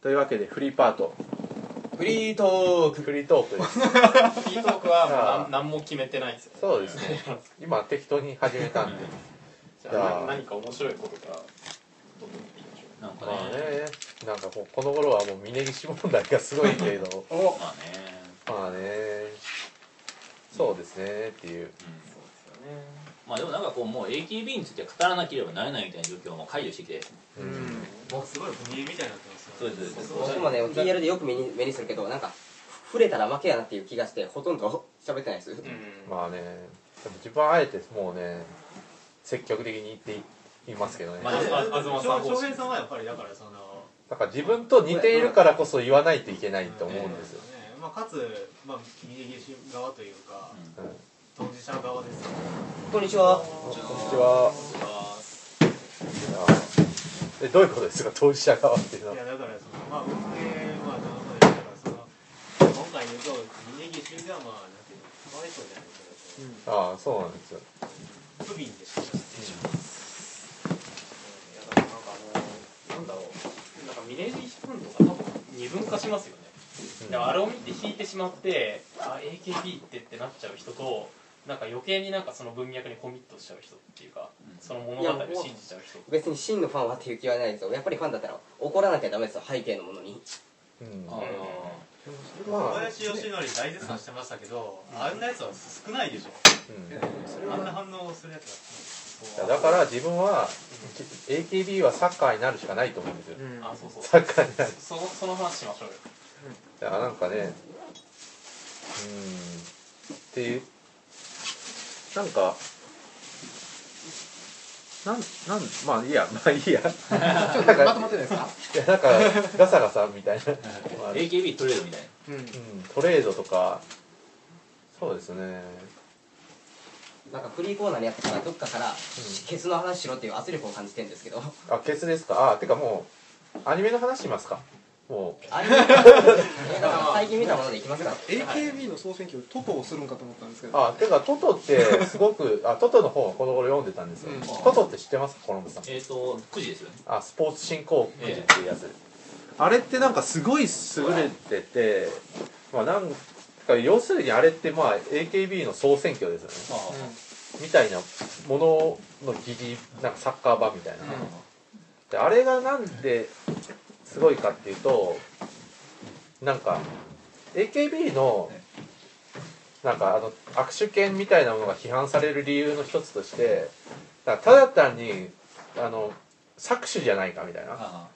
というわけでフリーパート。フリートーク。フリートークです。フリートークはもうあ。何何も決めてないですよ。ねそうですね。今適当に始めたんで。じ じゃあゃあ。何か面白いことからどんどんいきましょなんかまあね。ねなんかこの頃はもう峯岸問題がすごいけれど まあね。まあね。そうですねっていう。うそうですよね。まあでもなんかこうもう AKB について語らなければならないみたいな状況をもう解除してきて。うん。もうすごい踏み絵みたいになってそうですそうです。僕もね TR でよく目に目にするけどなんか触れたら負けやなっていう気がしてほとんど 喋ってないです、うん。まあねでも自分はあえてもうね積極的に言っていますけどね。まあああ東さん方式翔平さんはやっぱりだからそのだから自分と似ているからこそ言わないといけないと思うんですよ、ね。まあ、かつ、まあ、峯岸側というかうん。当事者側ですよね。こんにちは。こんにちはえどういうことですか当事者側っていうのは。いやだからそのまあ運営まあどのことでだからその今回言うと峯岸がまあなんていうのかわいそうじゃないけど、ああ そうなんですよ。不憫でしたいやだからなんかあのなんだろうなんかミレージファンとか多分二分化しますよね。うんでもあれを見て引いてしまってあ AKB ってってなっちゃう人となんか余計になんかその文脈にコミットしちゃう人っていうかその物語を信じちゃう人。別に真のファンはっていう気はないですよ。やっぱりファンだったら怒らなきゃダメですよ背景のものに。うん。あまあ小林義則大絶賛してましたけど、あんなやつは少ないでしょ。うん。あんな反応をするやついやだから自分は AKB はサッカーになるしかないと思うんですよ。あそうそう。サッカーになる。そのその話しましょうよ。だからなんかねうーん。っていうなんかなんなんまあいいやまあいいや。ちょっとまとまってないですか？いやなんかガサガサみたいな、まあ AKB トレードみたいな。うん。うん、トレードとか。そうですね。なんかフリーコーナーにやってからどっかからケツの話しろっていう圧力を感じてるんですけど。あケツですか？あてかもうアニメの話しますか？もう最近見たものでいきますか？AKB の総選挙トトをするんかと思ったんですけど。あてかトトってすごくあトトの本をこの頃読んでたんですよ、うん。トトって知ってます？コロンブさん。えっと9時ですよね。あスポーツ振興くじっていうやつ、あれってなんかすごい優れててまあなんか要するにあれってまあ AKB の総選挙ですよね。みたいなものの疑似なんかサッカー版みたいな、であれがなんですごいかっていうとなんか AKB のなんかあの握手券みたいなものが批判される理由の一つとしてだただ単にあの搾取じゃないかみたいな。あ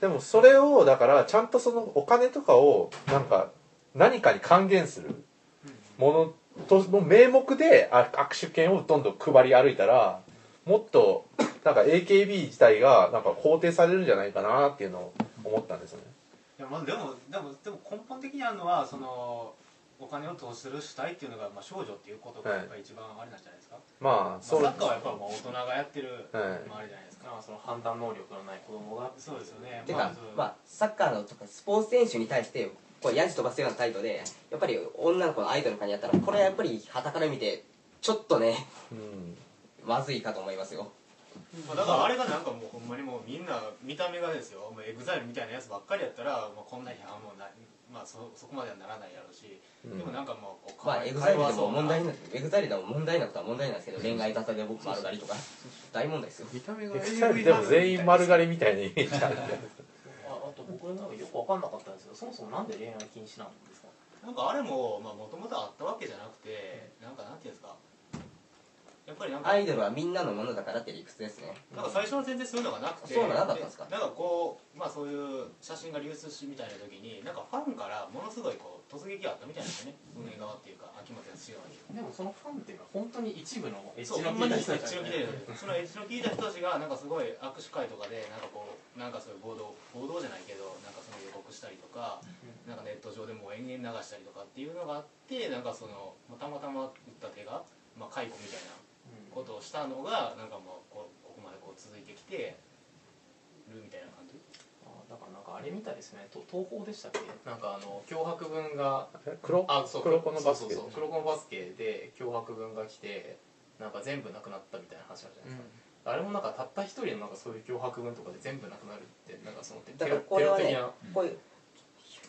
でもそれをだからちゃんとそのお金とかをなんか何かに還元するものとの名目であ握手券をどんどん配り歩いたらもっとなんか AKB 自体がなんか肯定されるんじゃないかなっていうのを思ったんですよね。いやまあでもでもでも根本的にあるのはそのお金を投資する主体っていうのが、まあ、少女っていうことがやっぱり一番あれなんじゃないですか、まあそうまあ、サッカーはやっぱまあ大人がやってる、はい。まあ、あれじゃないですか。まあその判断能力のない子供がそうですよね。てか、そうまあ、サッカーのとかスポーツ選手に対してこうヤジ飛ばすような態度でやっぱり女の子のアイドルかにやったらこれはやっぱり傍から見てちょっとねうんまずいかと思いますよ。まあだからあれがなんかもうほんまにもうみんな見た目がですよ。もうエグザイルみたいなやつばっかりやったら、まあ、こんな批判もない。まあそそこまではならないやろうし、うん。でもなんかもうこうまあエグザイルでもそうな問題なエグザイルでも問題なことは問題なんですけど恋愛沙汰で僕丸刈りとか。大問題ですよ。見た目がでも全員丸刈りみたいなイメージある。ああと僕なんかよく分かんなかったんですけどそもそもなんで恋愛禁止なんですか？なんかあれももともとあったわけじゃなくてなんかなんていうんですか？やっぱりなんかアイドルはみんなのものだからって理屈ですね。なんか最初は全然そういうのがなくてそういうのなかったんですか？なんかこうまあそういう写真が流出しみたいな時になんかファンからものすごいこう突撃があったみたいなんですよね。運営側っていうか秋元康側にでもそのファンっていうのは本当に一部のエッそうジのほんまにエッ効いた人た人そのエッジの効いた人たちがなんかすごい握手会とかでなんかこうなんかそういう暴動暴動じゃないけどなんかその予告したりとかなんかネット上でもう延々流したりとかっていうのがあってなんかそのまあたまたま打った手がまあ解雇みたいなことをしたのがなんかもうこうここまでこう続いてきてるみたいな感じ？あだからなんかあれみたいですね。と東宝でしたっけ？なんかあの脅迫文がえ黒あそう黒子のバスケ？そうそうそう黒子のバスケで脅迫文が来てなんか全部なくなったみたいな話あるじゃないですか、あれもなんかたった一人のなんかそういう脅迫文とかで全部なくなるってなんかそのテだからこれはねテロ的な。こういう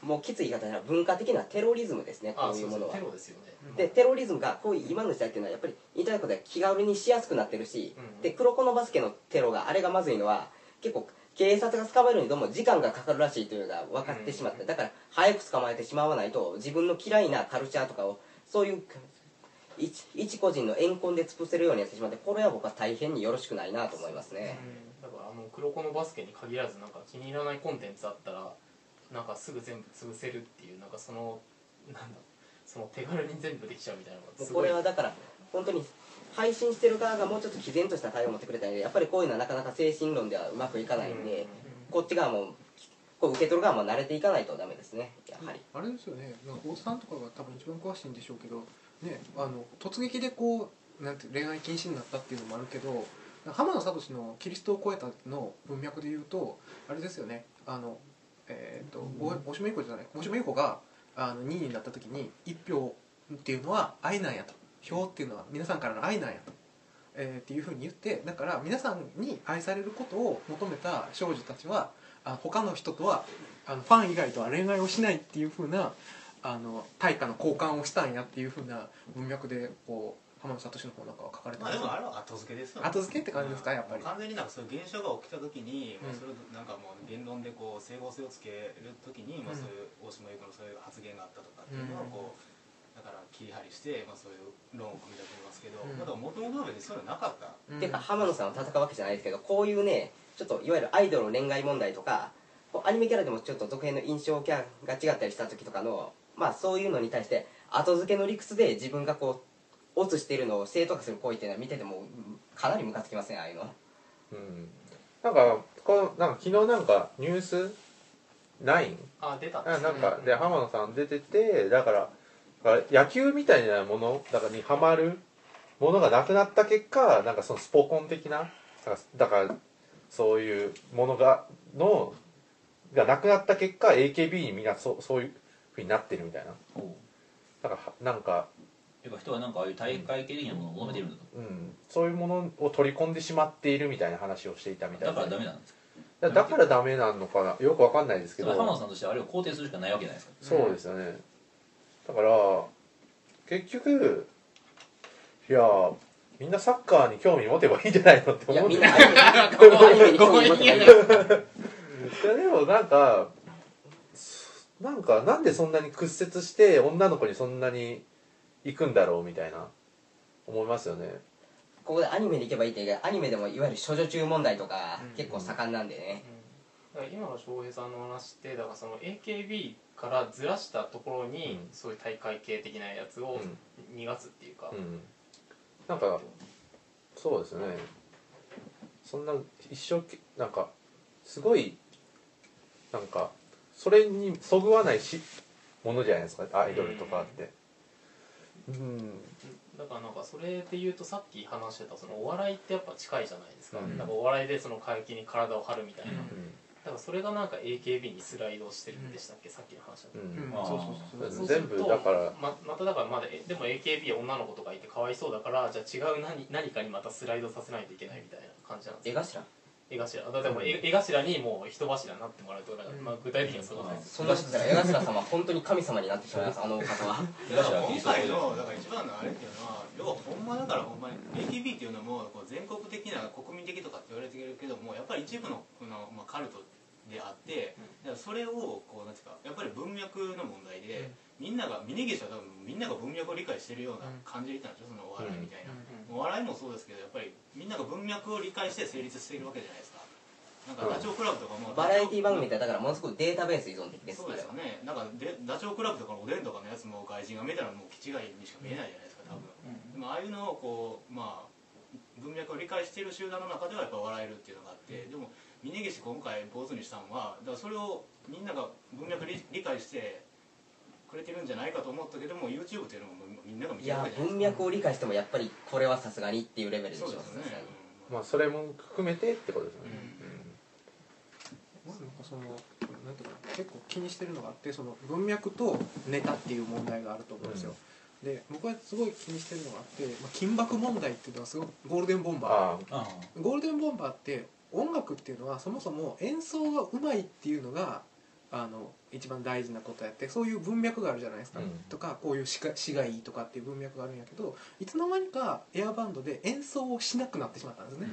もうきつい言い方なら文化的なテロリズムですねこあういうものは。テロですよね。でテロリズムがこういう今の時代っていうのはやっぱり言いたいことで気軽にしやすくなってるし、うんで黒子のバスケのテロがあれがまずいのは結構警察が捕まえるのにどうも時間がかかるらしいというのが分かってしまって、だから早く捕まえてしまわないと自分の嫌いなカルチャーとかをそういう一一個人の怨恨で潰せるようにやってしまってこれは僕は大変によろしくないなと思いますね、だからあの黒子のバスケに限らずなんか気に入らないコンテンツあったらなんかすぐ全部潰せるっていうなんかそのなんだその手軽に全部できちゃうみたいなのがすこごいれはだから本当に配信してる側がもうちょっと毅然とした対応を持ってくれたんでやっぱりこういうのはなかなか精神論ではうまくいかないんで、こっち側もこう受け取る側も慣れていかないとダメですねやはり、あれですよね。なんか大津さんとかが多分一番詳しいんでしょうけどねあの突撃でこうなんて恋愛禁止になったっていうのもあるけど浜野聡の「キリストを超えた」の文脈で言うとあれですよね。あのえっ、と大大島優子じゃない大島優子があの2位になった時に1票っていうのは愛なんやと票っていうのは皆さんからの愛なんやと。えーっていうふうに言ってだから皆さんに愛されることを求めた少女たちはあ他の人とはあのファン以外とは恋愛をしないっていうふうなあの対価の交換をしたんやっていうふうな文脈でこう浜野聡の方なんかは書かれてまあますでもあれは後付けですよ。ね後付けって感じですかやっぱり。完全になんかそういう現象が起きた時に、まあ、うんそれをなんかもう言論でこう整合性をつける時に、まあ、うん。そういう大島優子のそういう発言があったとかっていうのをこう、だから切り張りして、まあ、そういう論を組み立てますけど、うん。まあ、でも元々は別にそういうのなかった、うん。ていうか浜野さんは戦うわけじゃないですけどこういうねちょっといわゆるアイドルの恋愛問題とかこうアニメキャラでもちょっと続編の印象キャラが違ったりした時とかのまあそういうのに対して後付けの理屈で自分がこうオツしているのを正当化する行為っていうのは見ててもうんかなりムカつきますねああいうの。うん。なんかこうなんか昨日なんかニュース9あ出た。あなんかで浜野さん出ててだからだから野球みたいなもの？だからにハマる？ものがなくなった結果なんかそのスポコン的な？だからだからそういうものがのがなくなった結果 AKB にみんなそうそういうふうになってるみたいな。だからはなんか、やっぱ人はなんかああいう大会系的なものを求めてるんだと。うん、そういうものを取り込んでしまっているみたいな話をしていたみたいだなからダメなんですか？だだからダメなのかな？よくわかんないですけど。浜野さんとしてはあれを肯定するしかないわけじゃないですか。そうですよね。だから結局いやみんなサッカーに興味持てばいいんじゃないのって思う。んだよみんなアニメアニメに興味持ってないいやでもなんかなんかなんでそんなに屈折して女の子にそんなに行くんだろうみたいな思いますよね。ここでアニメでいけばいいって言うけどアニメでもいわゆる処女中問題とかうん。結構盛んなんでね、だから今の翔平さんの話ってだからその AKB からずらしたところに、うん。そういう大会系的なやつを逃がすっていうか、うん。なんかそうですね。そんな一生懸なんかすごいなんかそれにそぐわないしものじゃないですか。アイドルとかってうん。だからなんかそれで言うとさっき話してたそのお笑いってやっぱ近いじゃないですか,、うん。なんかお笑いでその過激に体を張るみたいな、うん。だからそれがなんか AKB にスライドしてるんでしたっけ、さっきの話だと、うん。うん。そうそうそう全部だから。ままただからまだえでも AKB は女の子とかいてかわいそうだからじゃあ違う何何かにまたスライドさせないといけないみたいな感じなんです絵か頭絵頭？だってもう絵絵頭にもう人柱になってもらうとか、まあ、具体的にはそういうことです。そん。な人江頭様は本当に神様になってしまいますあのお方はだから今回のだから一番のあれっていうのは要はほんまだからほんまに AKB っていうのもこう全国的な国民的とかって言われてるけどもやっぱり一部のこの、まあ、カルトであってだからそれをこうなんていうかやっぱり文脈の問題で、みんなが峯岸は多分みんなが文脈を理解してるような感じでいたんですよそのお笑いみたいな、お笑いもそうですけどやっぱりみんなが文脈を理解して成立しているわけじゃないですか。なんかダチョウ倶楽部とかもバラエティ番組ってだからものすごくデータベース依存的ですそうですよね。なんかでダチョウ倶楽部とかのおでんとかのやつも外人が見たらもう気違いにしか見えないじゃないですか多分、でもああいうのをこうまあ文脈を理解している集団の中ではやっぱ笑えるっていうのがあってでも峯岸今回坊主にしたのはだからそれをみんなが文脈理理解してくれてるんじゃないかと思ったけども YouTube っていうのもみんなが見てるいやわけじゃない文脈を理解してもやっぱりこれはさすがにっていうレベルでしょそうですよね。まあそれも含めてってことですよね、なんかそのなんていうかな結構気にしてるのがあってその文脈とネタっていう問題があると思うんですよ、で僕はすごい気にしてるのがあって、まあ、金箔問題っていうのはすごくゴールデンボンバー。ゴールデンボンバーって音楽っていうのはそもそも演奏がうまいっていうのがあの一番大事なことやってそういう文脈があるじゃないですか、うん。とかこういう詩が詩がいいとかっていう文脈があるんやけどいつの間にかエアバンドで演奏をしなくなってしまったんですね、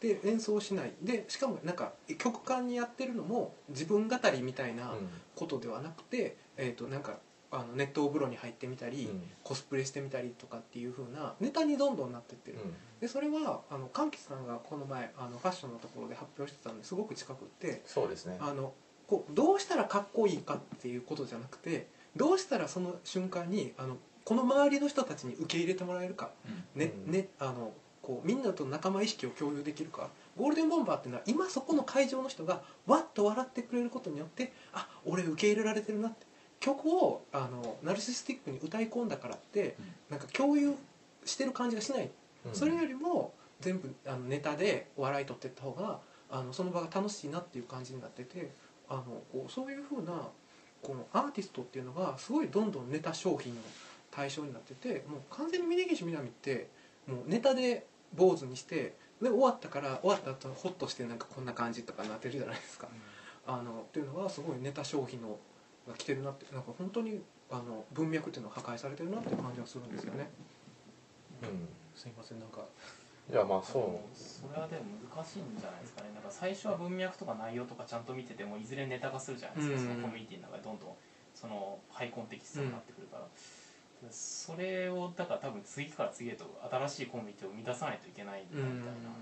で演奏しない。でしかもなんか曲間にやってるのも自分語りみたいなことではなくて、えー、となんかあの熱湯風呂に入ってみたり、コスプレしてみたりとかっていう風なネタにどんどんなってってる、でそれはあの柑橘さんがこの前あのファッションのところで発表してたんですごく近くってそうですね。あのこうどうしたらかっこいいかっていうことじゃなくてどうしたらその瞬間にあのこの周りの人たちに受け入れてもらえるか、ねうん。ね、あのこうみんなと仲間意識を共有できるか。ゴールデンボンバーっていうのは今そこの会場の人がわっと笑ってくれることによってあ俺受け入れられてるなって曲をあのナルシスティックに歌い込んだからって、うん。なんか共有してる感じがしない、うん。それよりも全部あのネタで笑い取ってった方があのその場が楽しいなっていう感じになっててあのこうそういうふうなこのアーティストっていうのがすごいどんどんネタ商品の対象になっててもう完全に峯岸みなみってもうネタで坊主にしてで終わったから終わった後ホッとしてなんかこんな感じとかなってるじゃないですか。あのっていうのがすごいネタ商品のが来てるなってなんか本当にあの文脈っていうのは破壊されてるなっていう感じがするんですよね。うん。すいませんなんか。いやまあそそれはでも難しいんじゃないですかね。なんか最初は文脈とか内容とかちゃんと見ててもいずれネタ化するじゃないですか、うん。そのコミュニティの中でどんどんそのハイコンテキストになってくるから、それをだから多分次から次へと新しいコミュニティを生み出さないといけないみたいな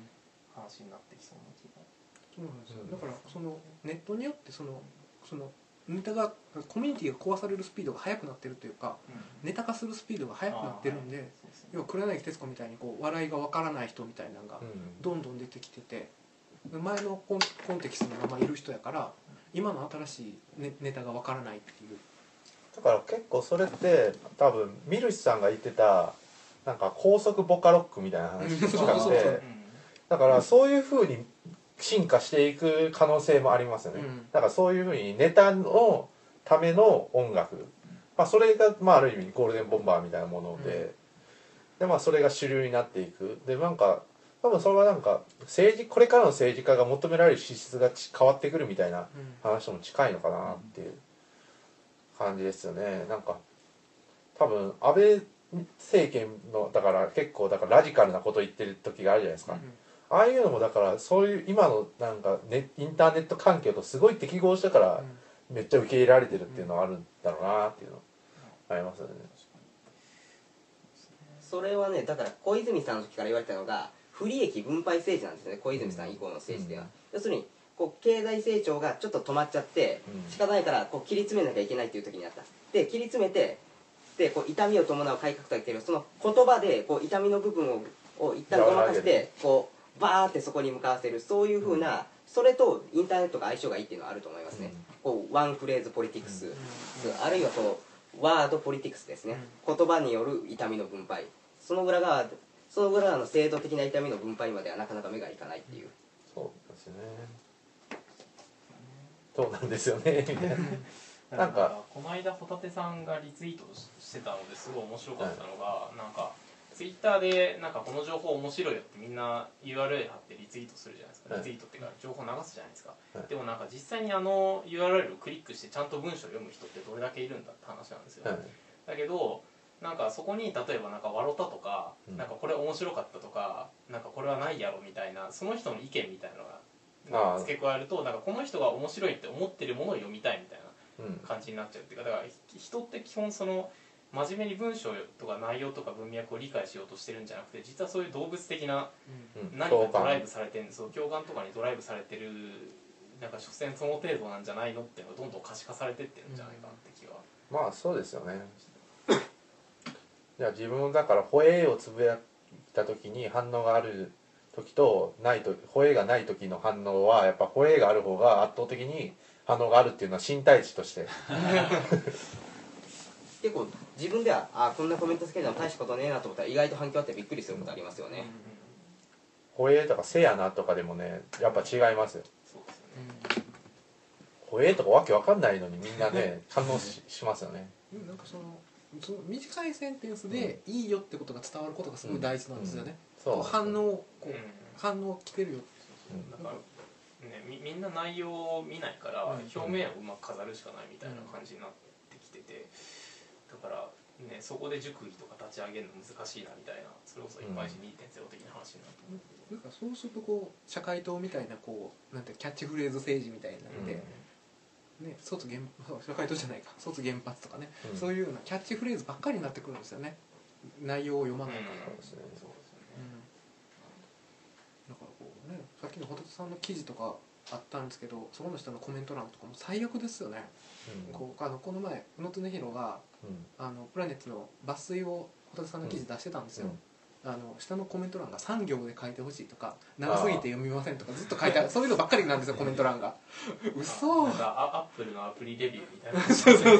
話になってきそうな気が。そうなんですよ、うんだからそのネットによってそのそのネタがコミュニティが壊されるスピードが速くなってるというかネタ化するスピードが速くなってるんで、そうですね。要は黒柳徹子みたいにこう笑いがわからない人みたいなのがう、うん。どんどん出てきてて前のコンコンテキストのままいる人やから今の新しいネネタがわからないっていう。だから結構それって多分ミルシさんが言ってたなんか高速ボカロックみたいな話と近くそうそうそうてだからそういうふうに進化していく可能性もありますよね、うん。だからそういうふうにネタのための音楽、まあ、それが、まあ、ある意味ゴールデンボンバーみたいなもので、うん。でまあそれが主流になっていく。でなんか多分それはなんか政治これからの政治家が求められる資質がち変わってくるみたいな話とも近いのかなっていう感じですよね。なんか多分安倍政権のだから結構だからラジカルなこと言ってる時があるじゃないですか、ああいうのもだからそういう今のなんかネインターネット環境とすごい適合したからめっちゃ受け入れられてるっていうのはあるんだろうなっていうのありますよね。それはねだから小泉さんの時から言われてたのが不利益分配政治なんですよね小泉さん以降の政治では、要するにこう経済成長がちょっと止まっちゃって、うん。仕方ないからこう切り詰めなきゃいけないっていう時にあった。で切り詰めてでこう痛みを伴う改革とは言ってるその言葉でこう痛みの部分をを一旦ごまかしてこうバーってそこに向かわせるそういうふうな、それとインターネットが相性がいいっていうのはあると思いますね、こうワンフレーズポリティクス、あるいはこうワードポリティクスですね、言葉による痛みの分配。その裏側その裏側の制度的な痛みの分配まではなかなか目がいかないっていう。そうですよね。そうなんですよね。みたいな。なんかなんかこの間ホタテさんがリツイートしてたのですごい面白かったのが、なんかツイッターでなんかこの情報面白いよってみんな URL 貼ってリツイートするじゃないですか、はい。リツイートっていうか情報流すじゃないですか、はい。でもなんか実際にあの URL をクリックしてちゃんと文章を読む人ってどれだけいるんだって話なんですよ、はい。だけどなんかそこに例えばなんか笑ったとか、うん。なんかこれ面白かったとかなんかこれはないやろみたいなその人の意見みたいなのが付け加えるとなんかこの人が面白いって思ってるものを読みたいみたいなうん。感じになっちゃうっていうかだからひ人って基本その真面目に文章とか内容とか文脈を理解しようとしてるんじゃなくて実はそういう動物的なうん。何かドライブされてるんですよ共感とかにドライブされてるなんか所詮その程度なんじゃないのっていうのがどんどん可視化されてってるんじゃないかなって気は。まあそうですよね。じゃあ自分だから「ほえー」をつぶやいた時に反応がある時とないと「ほえー」がない時の反応はやっぱ「ほえー」がある方が圧倒的に反応があるっていうのは身体値として 結構自分ではあこんなコメントつけても大したことねえなと思ったら意外と反響あってびっくりすることありますよね、「ほえー」とか「せやな」とかでもねやっぱ違いますよ。そうですよね「ほえー」とかわけわかんないのにみんなね反応ししますよね。なんかそのその短いセンテンスでいいよってことが伝わることがすごい大事なんですよね、反応をこう、うん。反応聞けるよだからねみみんな内容を見ないからうん。表面をうまく飾るしかないみたいな感じになってきてて。だからねそこで熟議とか立ち上げるの難しいなみたいなそれこそ一般人2.0的な話になるとなんかそうするとこう社会党みたいなこうなんてキャッチフレーズ政治みたいになって、ね、卒原社会党じゃないか。卒原発とかね、うん。そういうようなキャッチフレーズばっかりになってくるんですよね。内容を読まないから、うん。そうですね。そうですよね。うん。だからこうねさっきのホトトさんの記事とかあったんですけどそこの人のコメント欄とかも最悪ですよね、うん。こうあのこの前宇野恒弘がうん。あのプラネッツの抜粋をホトトさんの記事出してたんですよ、あの下のコメント欄が3行で書いてほしいとか長すぎて読みませんとかずっと書いてある そういうのばっかりなんですよコメント欄が。嘘。なんかアアップルのアプリデビューみたいな。感じですね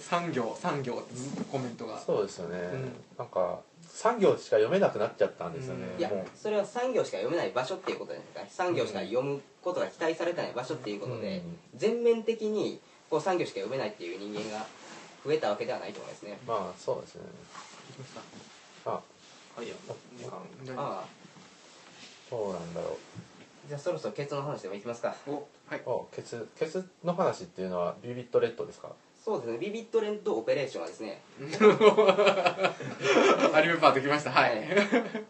3行3行ってずっとコメントが。そうですよね、ん。なんか産業しか読めなくなっちゃったんですよね、うん。いやそれは産業しか読めない場所っていうことじゃないですか産業しか読むことが期待されてない場所っていうことで、全面的にこう産業しか読めないっていう人間が増えたわけではないと思いますね。まあそうですね。あ。はいよ。時間。あ。あどうなんだろじゃあそろそろケツの話でもいきますか。おはい。うおケツケツの話っていうのはビビットレッドですか？そうですね。ビビットレッドオペレーションはですね。アニメパートきました。はい。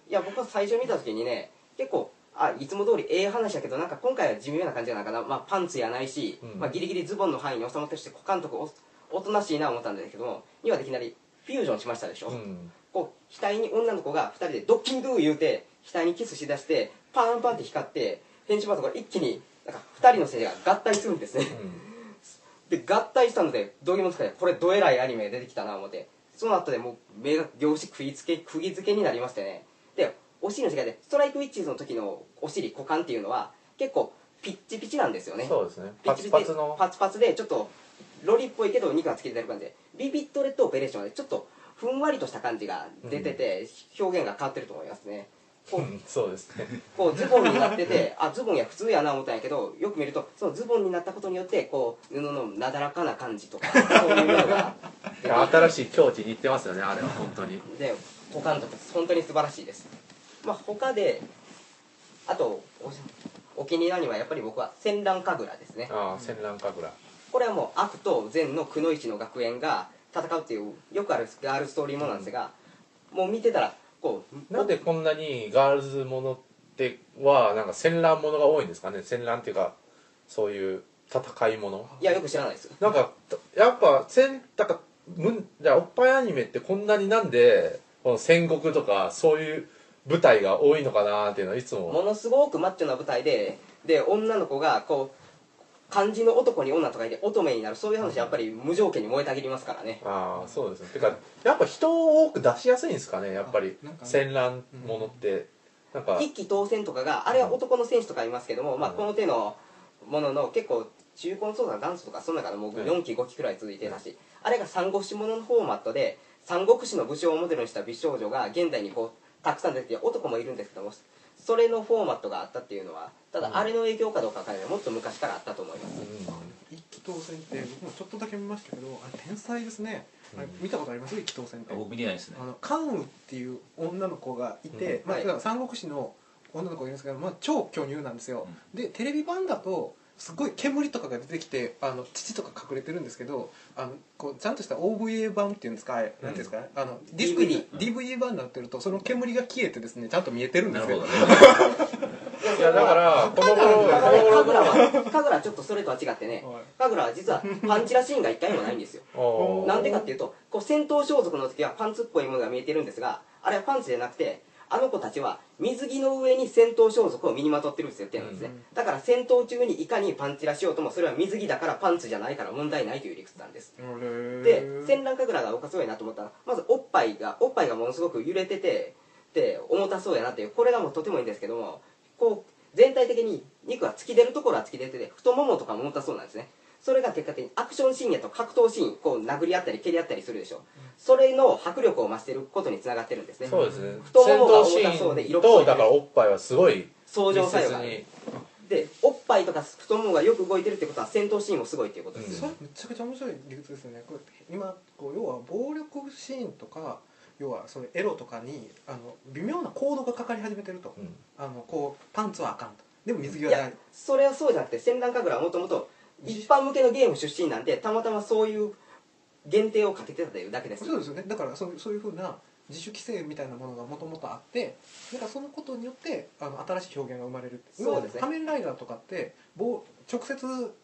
い。や僕は最初見た時にね結構あいつも通りええ話やけどなんか今回は地味な感じじゃないかな、まあ、パンツやないし、うん。まあ、ギリギリズボンの範囲に収まってるし股間とかおおとなしいな思ったんですけどもにはいきなりフュージョンしましたでしょ、うん。こう額に女の子が2人でドッキンドゥ言うて額にキスしだしてパンパンって光って編集バートが一気になんか2人の性が合体するんですねで合体したのでどうにもつかないこれどえらいアニメ出てきたな思って。その後でもう目が凝視食いつけ釘付けになりましてね。でお尻の世界でストライクウィッチーズの時のお尻股間っていうのは結構ピッチピチなんですよね。そうですね。パツピッチピチ。でパツの。パツパツでちょっとロリっぽいけど肉がつけてる感じでビビットレッドオペレーションはねちょっとふんわりとした感じが出てて、表現が変わってると思いますねこううんそうですね。こうズボンになってて あズボンや普通やな思ったんやけどよく見るとそのズボンになったことによってこう布のなだらかな感じとかそういうのが。新しい境地に行ってますよねあれは本当に。で股間とか本当に素晴らしいです。まあ他であとおお気に入りのアニメはやっぱり僕は戦乱神楽ですね。ああ戦乱神楽。これはもう悪と善のくの一の学園が戦うっていうよくあるガールストーリーものなんですが、もう見てたらこうなんでこんなにガールズものってはなんか戦乱ものが多いんですかね？戦乱っていうかそういう戦いもの。いやよく知らないですなんかやっぱ戦だからむじゃあおっぱいアニメってこんなになんでこの戦国とかそういう舞台が多いのかなっていうのはいつも。ものすごくマッチョな舞台でで女の子がこう漢字の男に女と書いて乙女になるそういう話やっぱり無条件に燃えたぎりますからね。ああそうですね。てかやっぱ人を多く出しやすいんですかねやっぱり。戦乱ものって、なんか。一騎当選とかがあれは男の選手とかいますけども、まあ、うんこの手のものの結構中高層のダンスとかその中でもううん。4期5期くらい続いてたし、あれが三国志もののフォーマットで三国志の武将をモデルにした美少女が現代にこうたくさん出てきて男もいるんですけどもそれのフォーマットがあったっていうのはただうん。あれの影響かどうかわからない。もっと昔からあったと思います、一気当選って僕もちょっとだけ見ましたけどあれ天才ですね。見たことあります？一気当選って。あ僕見てないですね。あの関羽っていう女の子がいて、まあ、三国志の女の子がいるんですけど、まあ、超巨乳なんですよ、でテレビ版だとすごい煙とかが出てきてあの父とか隠れてるんですけどあのこうちゃんとした OVA 版っていうんですか、あれなんていうんですか、あのディスクに DVD 版になってるとその煙が消えてですねちゃんと見えてるんですよなるほどね。いやだから この頃この神楽頃は神楽はちょっとそれとは違ってねはい。神楽は実はパンチラシーンが一回もないんですよ。なんでかっていうとこう戦闘装束の時はパンツっぽいものが見えてるんですがあれはパンツじゃなくてあの子たちは水着の上に戦闘装束を身にまとってるって言ってるんですね、うんだから戦闘中にいかにパンチラしようともそれは水着だからパンツじゃないから問題ないという理屈なんです。で戦乱神楽が僕はすごいなと思ったのはまずおっぱいがおっぱいがものすごく揺れててで重たそうやなっていうこれがもうとてもいいんですけどもこう全体的に肉が突き出るところは突き出てて太ももとかも重たそうなんですねそれが結果的にアクションシーンやと格闘シーンこう殴り合ったり蹴り合ったりするでしょ。それの迫力を増してることにつながってるんですね。そうですね。太戦ももが闘シ重たそうでーン色っぽいとだからおっぱいはすごい相乗作用がでおっぱいとか太ももがよく動いてるってことは戦闘シーンもすごいっていうことですよ、それめちゃくちゃ面白い理屈ですよね。これ今こう要は暴力シーンとか要はそのエロとかにあの微妙なコードがかかり始めてると、うん。あのこうパンツはあかんと。でも水着は大丈それはそうじゃなくて戦乱神楽はもともと一般向けのゲーム出身なんでたまたまそういう限定をかけてたというだけです。夫そうですよね。だからそうそういうふうな自主規制みたいなものがもともとあってだからそのことによってあの新しい表現が生まれる。そうですね。今仮面ライダーとかって棒直接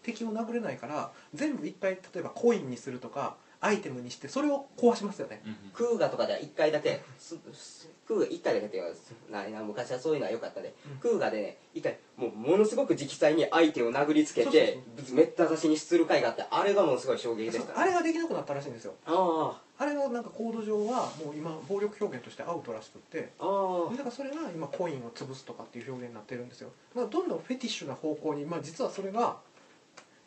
敵を殴れないから全部一回例えばコインにするとかアイテムにしてそれを壊しますよね。クーガとかでは1回だけすすクーガ1回だけっていなな昔はそういうのは良かったんで、クーガでね1回もうものすごく直際に相手を殴りつけてめった刺しにする回があってあれがものすごい衝撃でした、あれができなくなったらしいんですよ。ああれのなんかコード上はもう今暴力表現としてアウトらしくってあああだからそれが今コインを潰すとかっていう表現になってるんですよ。だからどんどんフェティッシュな方向に、まあ、実はそれが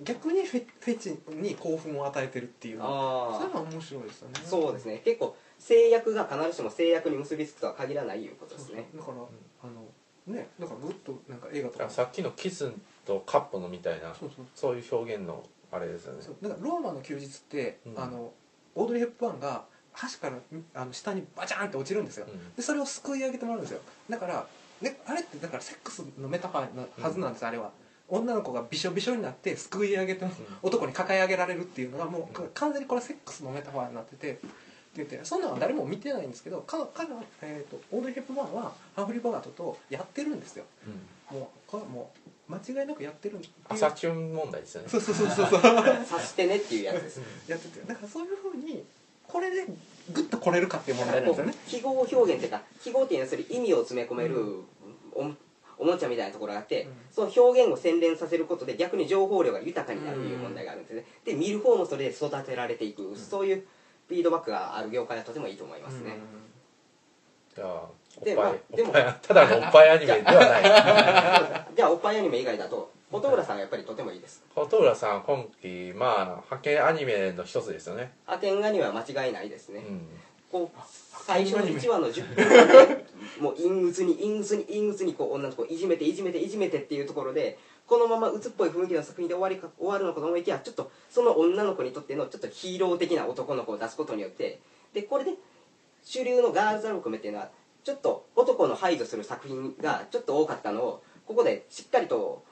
逆にフェフェチに興奮を与えてるっていう。あそれは面白いですよね。そうですね。結構制約が必ずしも制約に結びつくとは限らないいうことですね。だから、あのねだからぐっとなんか映画とか。さっきのキスとカップのみたいなそうそう。そういう表現のあれですよね。そう。だからローマの休日って、うん。あのオードリー・ヘップバーンが橋からあの下にバチャーンって落ちるんですよ、うん。でそれをすくい上げてもらうんですよ。だから、ね、あれってだからセックスのメタファーなはずなんです、あれは女の子がびしょびしょになってすくい上げて、男に抱え上げられるっていうのがもう完全にこれはセックスのメタファーになっててって言ってそんなのは誰も見てないんですけど彼彼は、えー、とオードリー・ヘップバーンはハンフリー・ボガートとやってるんですよ。うん。もうこれはもう間違いなくやってるっていう。朝チュン問題ですよね。そうそうそうそう。そ う察してねっていうやつです。やってて。だからそういうふうにこれでグッと来れるかっていう問題なんですよね。記号表現っていうか記号っていうのはそれ意味を詰め込めるおおもちゃみたいなところがあって、うん。その表現を洗練させることで逆に情報量が豊かになるという問題があるんですね、で見る方もそれで育てられていく、そういうフィードバックがある業界はとてもいいと思いますね、じゃあででもただのおっぱいアニメではない。じゃあおっぱいアニメ以外だと本村さんがやっぱりとてもいいです。琴浦さん今期まあ派遣アニメの一つですよね。派遣アニメは間違いないですね、うん。こう最初の1話の10分間でもう陰鬱に陰鬱に陰鬱にこう女の子をいじめていじめていじめてっていうところでこのまま鬱っぽい雰囲気の作品で終わりか終わるのかと思いきやちょっとその女の子にとってのちょっとヒーロー的な男の子を出すことによってでこれで主流のガールズラブコメっていうのはちょっと男の排除する作品がちょっと多かったのをここでしっかりと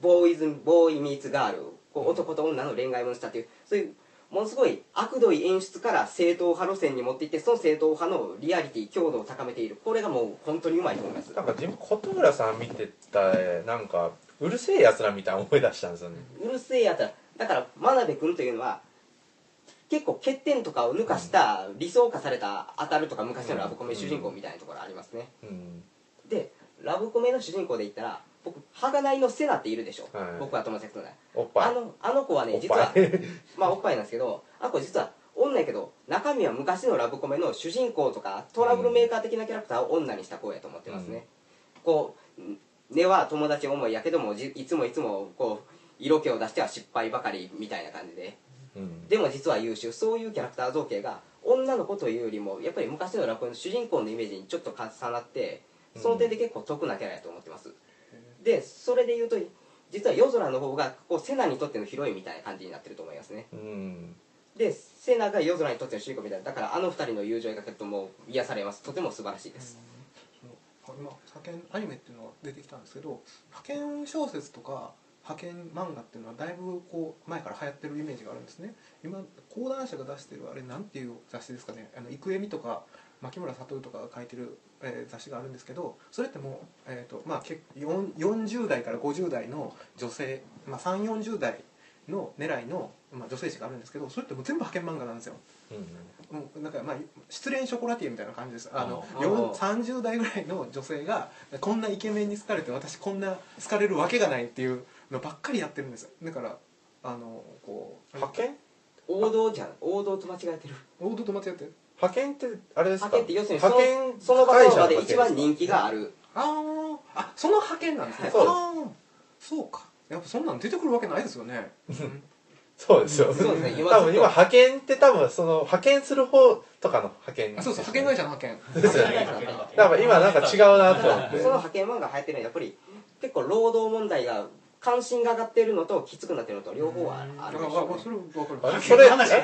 ボーイズボーイミーツガールこう男と女の恋愛ものしたっていうそういうものすごい悪どい演出から正統派路線に持っていってその正統派のリアリティ強度を高めている。これがもう本当にうまいと思います。なんか自分琴浦さん見てたなんかうるせえやつらみたいな思い出したんですよね。うるせえやつら。だから真鍋君というのは結構欠点とかを抜かした理想化された当たるとか昔のラブコメ主人公みたいなところありますね。うん。でラブコメの主人公で言ったら僕鋼のセナっているでしょ、はい。僕は友達とねおっぱい。あのあの子はね実はい まあおっぱいなんですけどあの子実は女やけど中身は昔のラブコメの主人公とかトラブルメーカー的なキャラクターを女にした子やと思ってますね、こう根は友達思いやけどもじいつもいつもこう色気を出しては失敗ばかりみたいな感じで。うん。でも実は優秀。そういうキャラクター造形が女の子というよりもやっぱり昔のラブコメの主人公のイメージにちょっと重なってその点で結構得なキャラやと思ってます、でそれで言うと実は夜空の方がこうセナにとってのヒロインみたいな感じになってると思いますね。うん。でセナが夜空にとっての主人公みたいなだからあの二人の友情が描けるともう癒されます。とても素晴らしいです、今派遣アニメっていうのが出てきたんですけど派遣小説とか派遣漫画っていうのはだいぶこう前から流行ってるイメージがあるんですね。今講談社が出してるあれなんていう雑誌ですかね「あの幾重み」とか牧村悟とかが書いてる、えー雑誌があるんですけどそれってもう、えーとまあ、け4 40代から50代の女性、まあ、3 4 0代の狙いの、まあ、女性誌があるんですけどそれってもう全部派遣漫画なんですよ。うんもうなんかまあ失恋ショコラティエみたいな感じです。あのあよんあ30代ぐらいの女性がこんなイケメンに好かれて私こんな好かれるわけがないっていうのばっかりやってるんです。よだからあのこう派遣？王道じゃん。王道と間違えてる。王道と間違ってる派遣ってあれですか？派遣って要するにその派遣その場その場で会社一番人気がある。あー。あその派遣なんですね。そうそうか。やっぱそんなん出てくるわけないですよね、う んそうですよ。そうですね。今多分今派遣って多分その派遣する方とかの派遣。あそうそう。派遣会社の派遣。ですよね。だから今なんか違うなと思って。その派遣漫画流行ってるのはやっぱり結構労働問題が関心が上がってるのときつくなってるのと両方はあだからるでしょうね。あそれ分かる。あれ？それ話に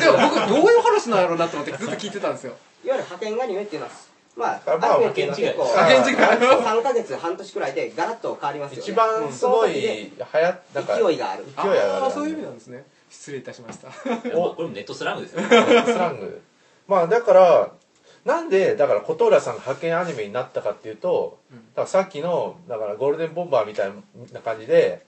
でも僕どういう話なんやろうなと思ってずっと聞いてたんですよ。いわゆる派遣アニメっていうのはまああまあアニメってい結構派遣違い3ヶ月半年くらいでガラッと変わりますよね。一番すごい流行っなんか勢いがある。勢い上がる。ああそういう意味なんですね。失礼いたしました。いやもうこれもネットスラングですよスラングまあだからなんでだから琴浦さんが派遣アニメになったかっていうと、うん。だからさっきのだからゴールデンボンバーみたいな感じで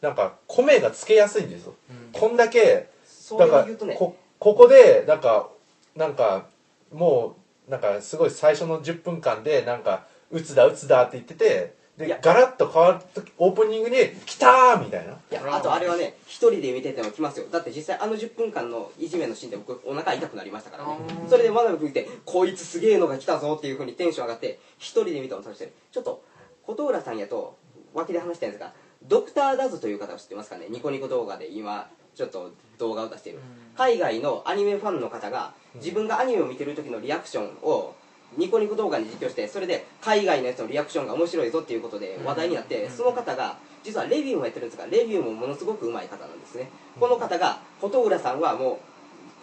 なんか米がつけやすいんですよ、こんだけそだからこここでなんかなんかもうなんかすごい最初の10分間でなんか「打つだ打つだ」って言っててでガラッと変わる時オープニングに「来たー!」みたいな。いやあとあれはね一人で見てても来ますよ。だって実際あの10分間のいじめのシーンで僕お腹痛くなりましたからね。それで真鍋君見てこいつすげえのが来たぞっていうふうにテンション上がって一人で見たのとしてちょっと琴浦さんやと脇で話したいんですがドクター・ダズという方を知ってますかね？ニコニコ動画で今ちょっと動画を出している。海外のアニメファンの方が自分がアニメを見てる時のリアクションをニコニコ動画に実況してそれで海外のやつのリアクションが面白いぞっていうことで話題になってその方が実はレビューもやってるんですがレビューもものすごく上手い方なんですね。この方が琴浦さんはも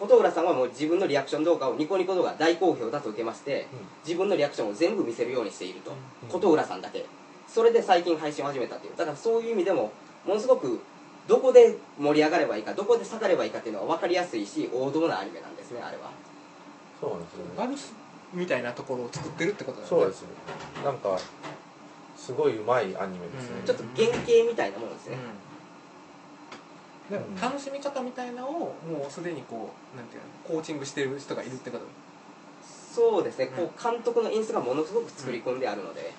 う琴浦さんはもう自分のリアクション動画をニコニコ動画大好評だと受けまして自分のリアクションを全部見せるようにしていると。琴浦さんだけ。それで最近配信を始めたっていう。だからそういう意味でもものすごくどこで盛り上がればいいかどこで下がればいいかっていうのは分かりやすいし王道なアニメなんですねあれは。そうなんですよねみたいなところを作ってるってことだよね。そうですよなんかすごいうまいアニメですね、うん。ちょっと原型みたいなものですね、うん。でも楽しみ方みたいなのをもうすでにこうなんていうのコーチングしてる人がいるってこと？そうですね、こう監督の演出がものすごく作り込んであるので、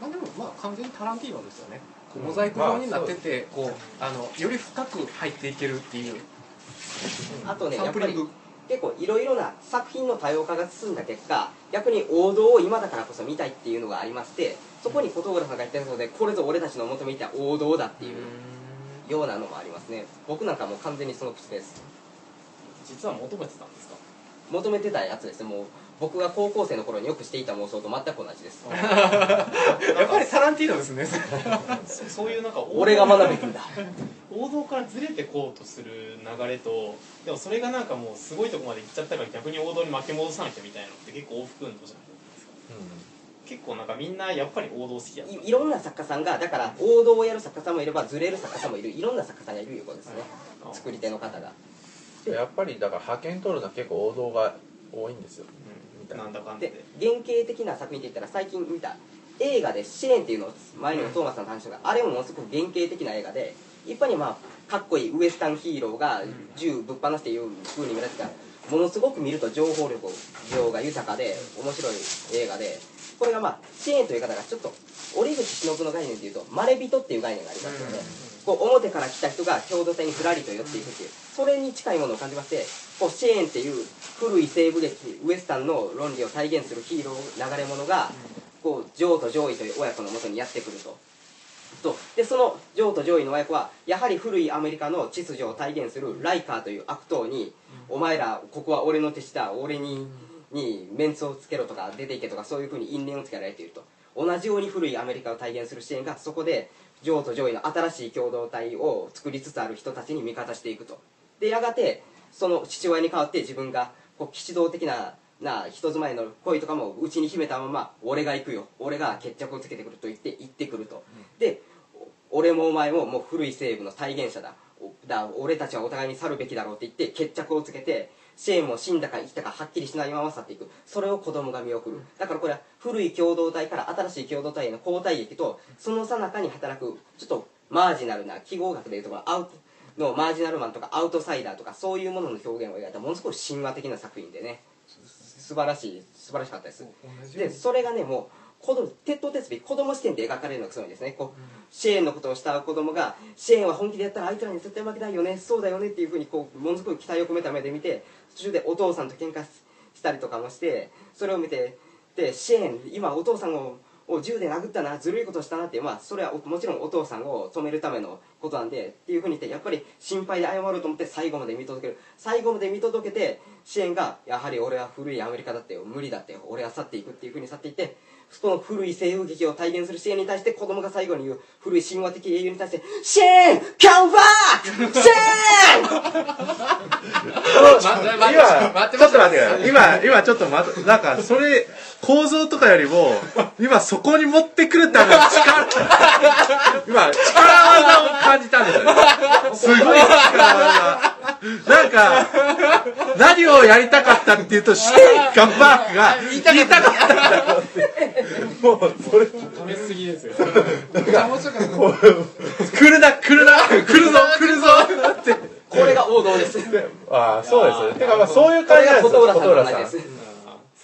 まあでもまあ完全にタランティーノですよね。こうモザイク状になっててこうあのより深く入っていけるっていう。あとねやっぱりサンプリング結構いろいろな作品の多様化が進んだ結果逆に王道を今だからこそ見たいっていうのがありましてそこに琴浦さんが言ってるのでこれぞ俺たちの求めた王道だっていうようなのもありますね。僕なんかもう完全にその口です。実は求めてたんですか？求めてたやつですね。もう僕が高校生の頃によくしていた妄想と全く同じです。やっぱりタランティーノですね。そ そういうなんか王 道俺が学べてんだ。王道からずれてこうとする流れとでもそれがなんかもうすごいとこまで行っちゃったから逆に王道に巻き戻さなきゃみたいなのって結構往復運動じゃない？ですか結構なんかみんなやっぱり王道好きやいいろんな作家さんがだから王道をやる作家さんもいればずれる作家さんもいる。いろんな作家さんがいるいうことですね。あ作り手の方が。うんやっぱりだから派遣取るのは結構王道が多いんですよみたいな。なんだかんだで。で原型的な作品って言ったら最近見た映画で「シェーン」っていうのを前にもトーマスさんの話したがあれもものすごく原型的な映画で一般にまあかっこいいウエスタンヒーローが銃ぶっ放していう風に見られてたものすごく見ると情報力量が豊かで面白い映画でこれがまあシェーンという方がちょっと折口忍の概念でいうとまれびとっていう概念がありますよね、こう表から来た人が共同体にふらりと寄っていくっていうそれに近いものを感じましてこうシェーンっていう古い西部劇ウエスタンの論理を体現するヒーロー流れ者がこうジョーとジョイという親子のもとにやってくると。とでそのジョーとジョイの親子はやはり古いアメリカの秩序を体現するライカーという悪党に「お前らここは俺の手下俺ににメンツをつけろ」とか「出ていけ」とかそういうふうに因縁をつけられていると。同じように古いアメリカを体現するシェーンがそこでジョーとジョイの新しい共同体を作りつつある人たちに味方していくと。でやがてその父親に代わって自分がこう騎士道的なな人妻への恋とかも内に秘めたまま俺が行くよ。俺が決着をつけてくると言って行ってくると、でお俺もお前ももう古い西部の体現者だ。おだ俺たちはお互いに去るべきだろうって言って決着をつけてシェーンも死んだか生きたかはっきりしないまま去っていく。それを子供が見送る。だからこれは古い共同体から新しい共同体への交代劇とその最中に働くちょっとマージナルな記号学でいうところアウトのマージナルマンとかアウトサイダーとかそういうものの表現を描いたものすごい神話的な作品でね。素晴らしい素晴らしかったです。でそれがねもう子供鉄頭鉄尾子供視点で描かれるのがすごいんですね。こう、シェーンのことを慕う子供がシェーンは本気でやったらあいつらに絶対負けないよね。そうだよねっていうふうにこうものすごい期待を込めた目で見て途中でお父さんと喧嘩したりとかもしてそれを見てでシェーン今お父さんをを銃で殴ったなずるいことしたなってまあそれはもちろんお父さんを止めるためのことなんでっていうふうに言ってやっぱり心配で謝ろうと思って最後まで見届ける最後まで見届けて支援がやはり俺は古いアメリカだってよ無理だってよ俺は去っていくっていうふうに去っていってその古い西洋劇を体現する支援に対して子供が最後に言う古い神話的英雄に対して「シェーンカムバックシェーン!」今、ちょっと待ってください。今、今ちょっと待って、なんか、それ、構造とかよりも、今そこに持ってくるための力、今、力技を感じたんですよ。すごい力技。なんか、何をやりたかったっていうと、シェイカーバークが言いたかったんだろうって。もう、それ、止めすぎですよこう来るな、来るな、来るぞ、来るぞって。これが王道ですああ、そうです。てか、まあ、そういう感じなんですよ、琴浦さん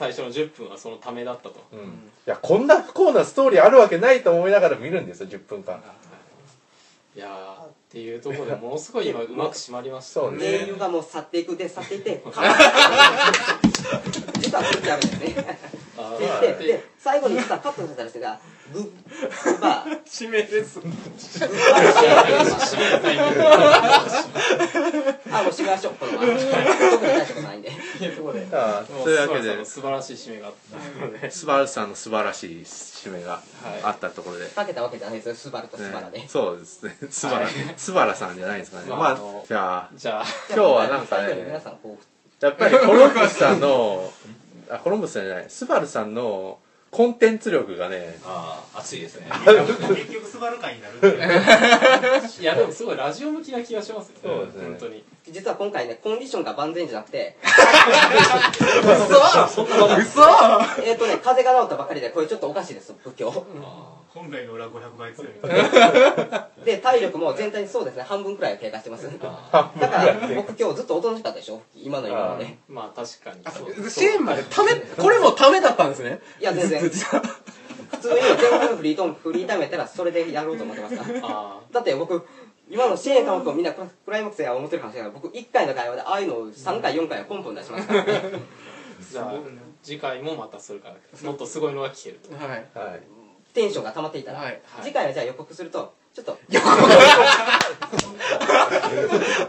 最初の10分はそのためだったと。うん。いや、こんな不幸なストーリーあるわけないと思いながら見るんですよ、10分間。い。やーっていうところでものすごい今うまく締まりました。ね。英雄がもう去っていくで去っていって。実はこっちあるんですね。あででで最後に実はカットされたんですがグッバー締めです。あもう締めましょうこのまま特に大したことないんで。ところでああもうというわけで、素晴らしい締めがあった。スバルさんの素晴らしい締めがあったところで。かけたわけじゃないですよ。スバルとスバラで、ねそうですね。スバラ、スバラさんじゃないですかね。まあじゃあ、じゃあ。今日はなんかね、やっぱりコロンブスさんの、あ、コロンブスさんじゃない、スバルさんのコンテンツ力がね、ああ熱いですね。結局スバル会になるっていう。いやでもすごいラジオ向きな気がしますよ。そうですね。本当に。う実は今回ねコンディションが万全じゃなくて。嘘。えっとね風が治ったばかりでこれちょっとおかしいです仏教本来の裏500倍強い。で体力も全体にそうですね。半分くらいは経過してます。だから僕今日ずっとおとなしかったでしょ？今の今までまあ確かにそう。支援までためこれもためだったんですね。いや全然。普通に前半のフリートーンフリータイムやったらそれでやろうと思ってますからあだって僕今の支援科目みんなクライマックスや思ってるかもしれないけど僕1回の会話でああいうのを3回4回はポンポン出しますからねーじゃあ次回もまたそれからもっとすごいのが聞けると。はい。はい。テンションが溜まっていたら、はい次回はじゃあ予告するとちょっと。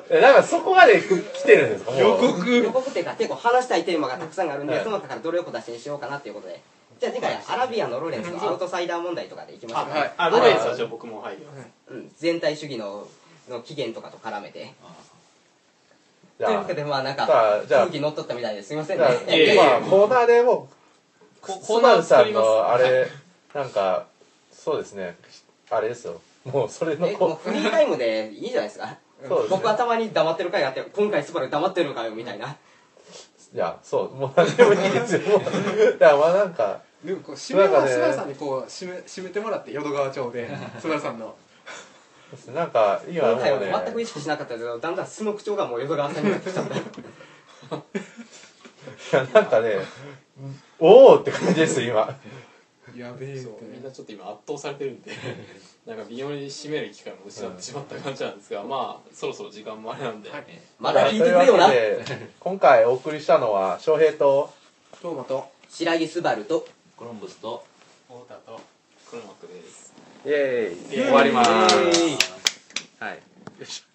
え、なんかそこまで来てるんですか？もう。予告。予告っていうか結構話したいテーマがたくさんあるんで、はい。その中からどれを小出しにしようかなっていうことで。じゃあ次回はアラビアのロレンスのアウトサイダー問題とかでいきましょうか、はい。あロレンスはじゃあ僕も入りますうん、全体主義のの起源とかと絡めて。というわけ、でまあなんかさあじゃあ。空気乗っ取ったみたいです。いませんじゃあねいやいや。まあ、コーナーでもう、コーナーバルさん作りますのあれ、なんか、そうですね、あれですよ。もうそれのえもうこフリータイムでいいじゃないですか。そうですね。僕はたまに黙ってる回があって今回スバル黙ってるのかよみたいな。いや、そう、もう何でもいいですよ。もういや、まあなんか、でもこう締めはスバルさんにこう締め締めてもらって淀川町でスバルさんの。なんか、今もう今回はね、全く意識しなかったけどだんだん素の口調がもう淀川さんになってきたんだ いやなんかね、おおって感じです、今。やべえそうみんなちょっと今圧倒されてるんで なんか微妙に締める機会も失ってしまった感じなんですが、まあそろそろ時間もあれなんで、はい。まだ聞いてくれよな。というわけで今回お送りしたのは、翔平と、トーマと白木スバルとコロンブスと太田と黒幕です。イェーイ。イェーイ終わります。はい。よし。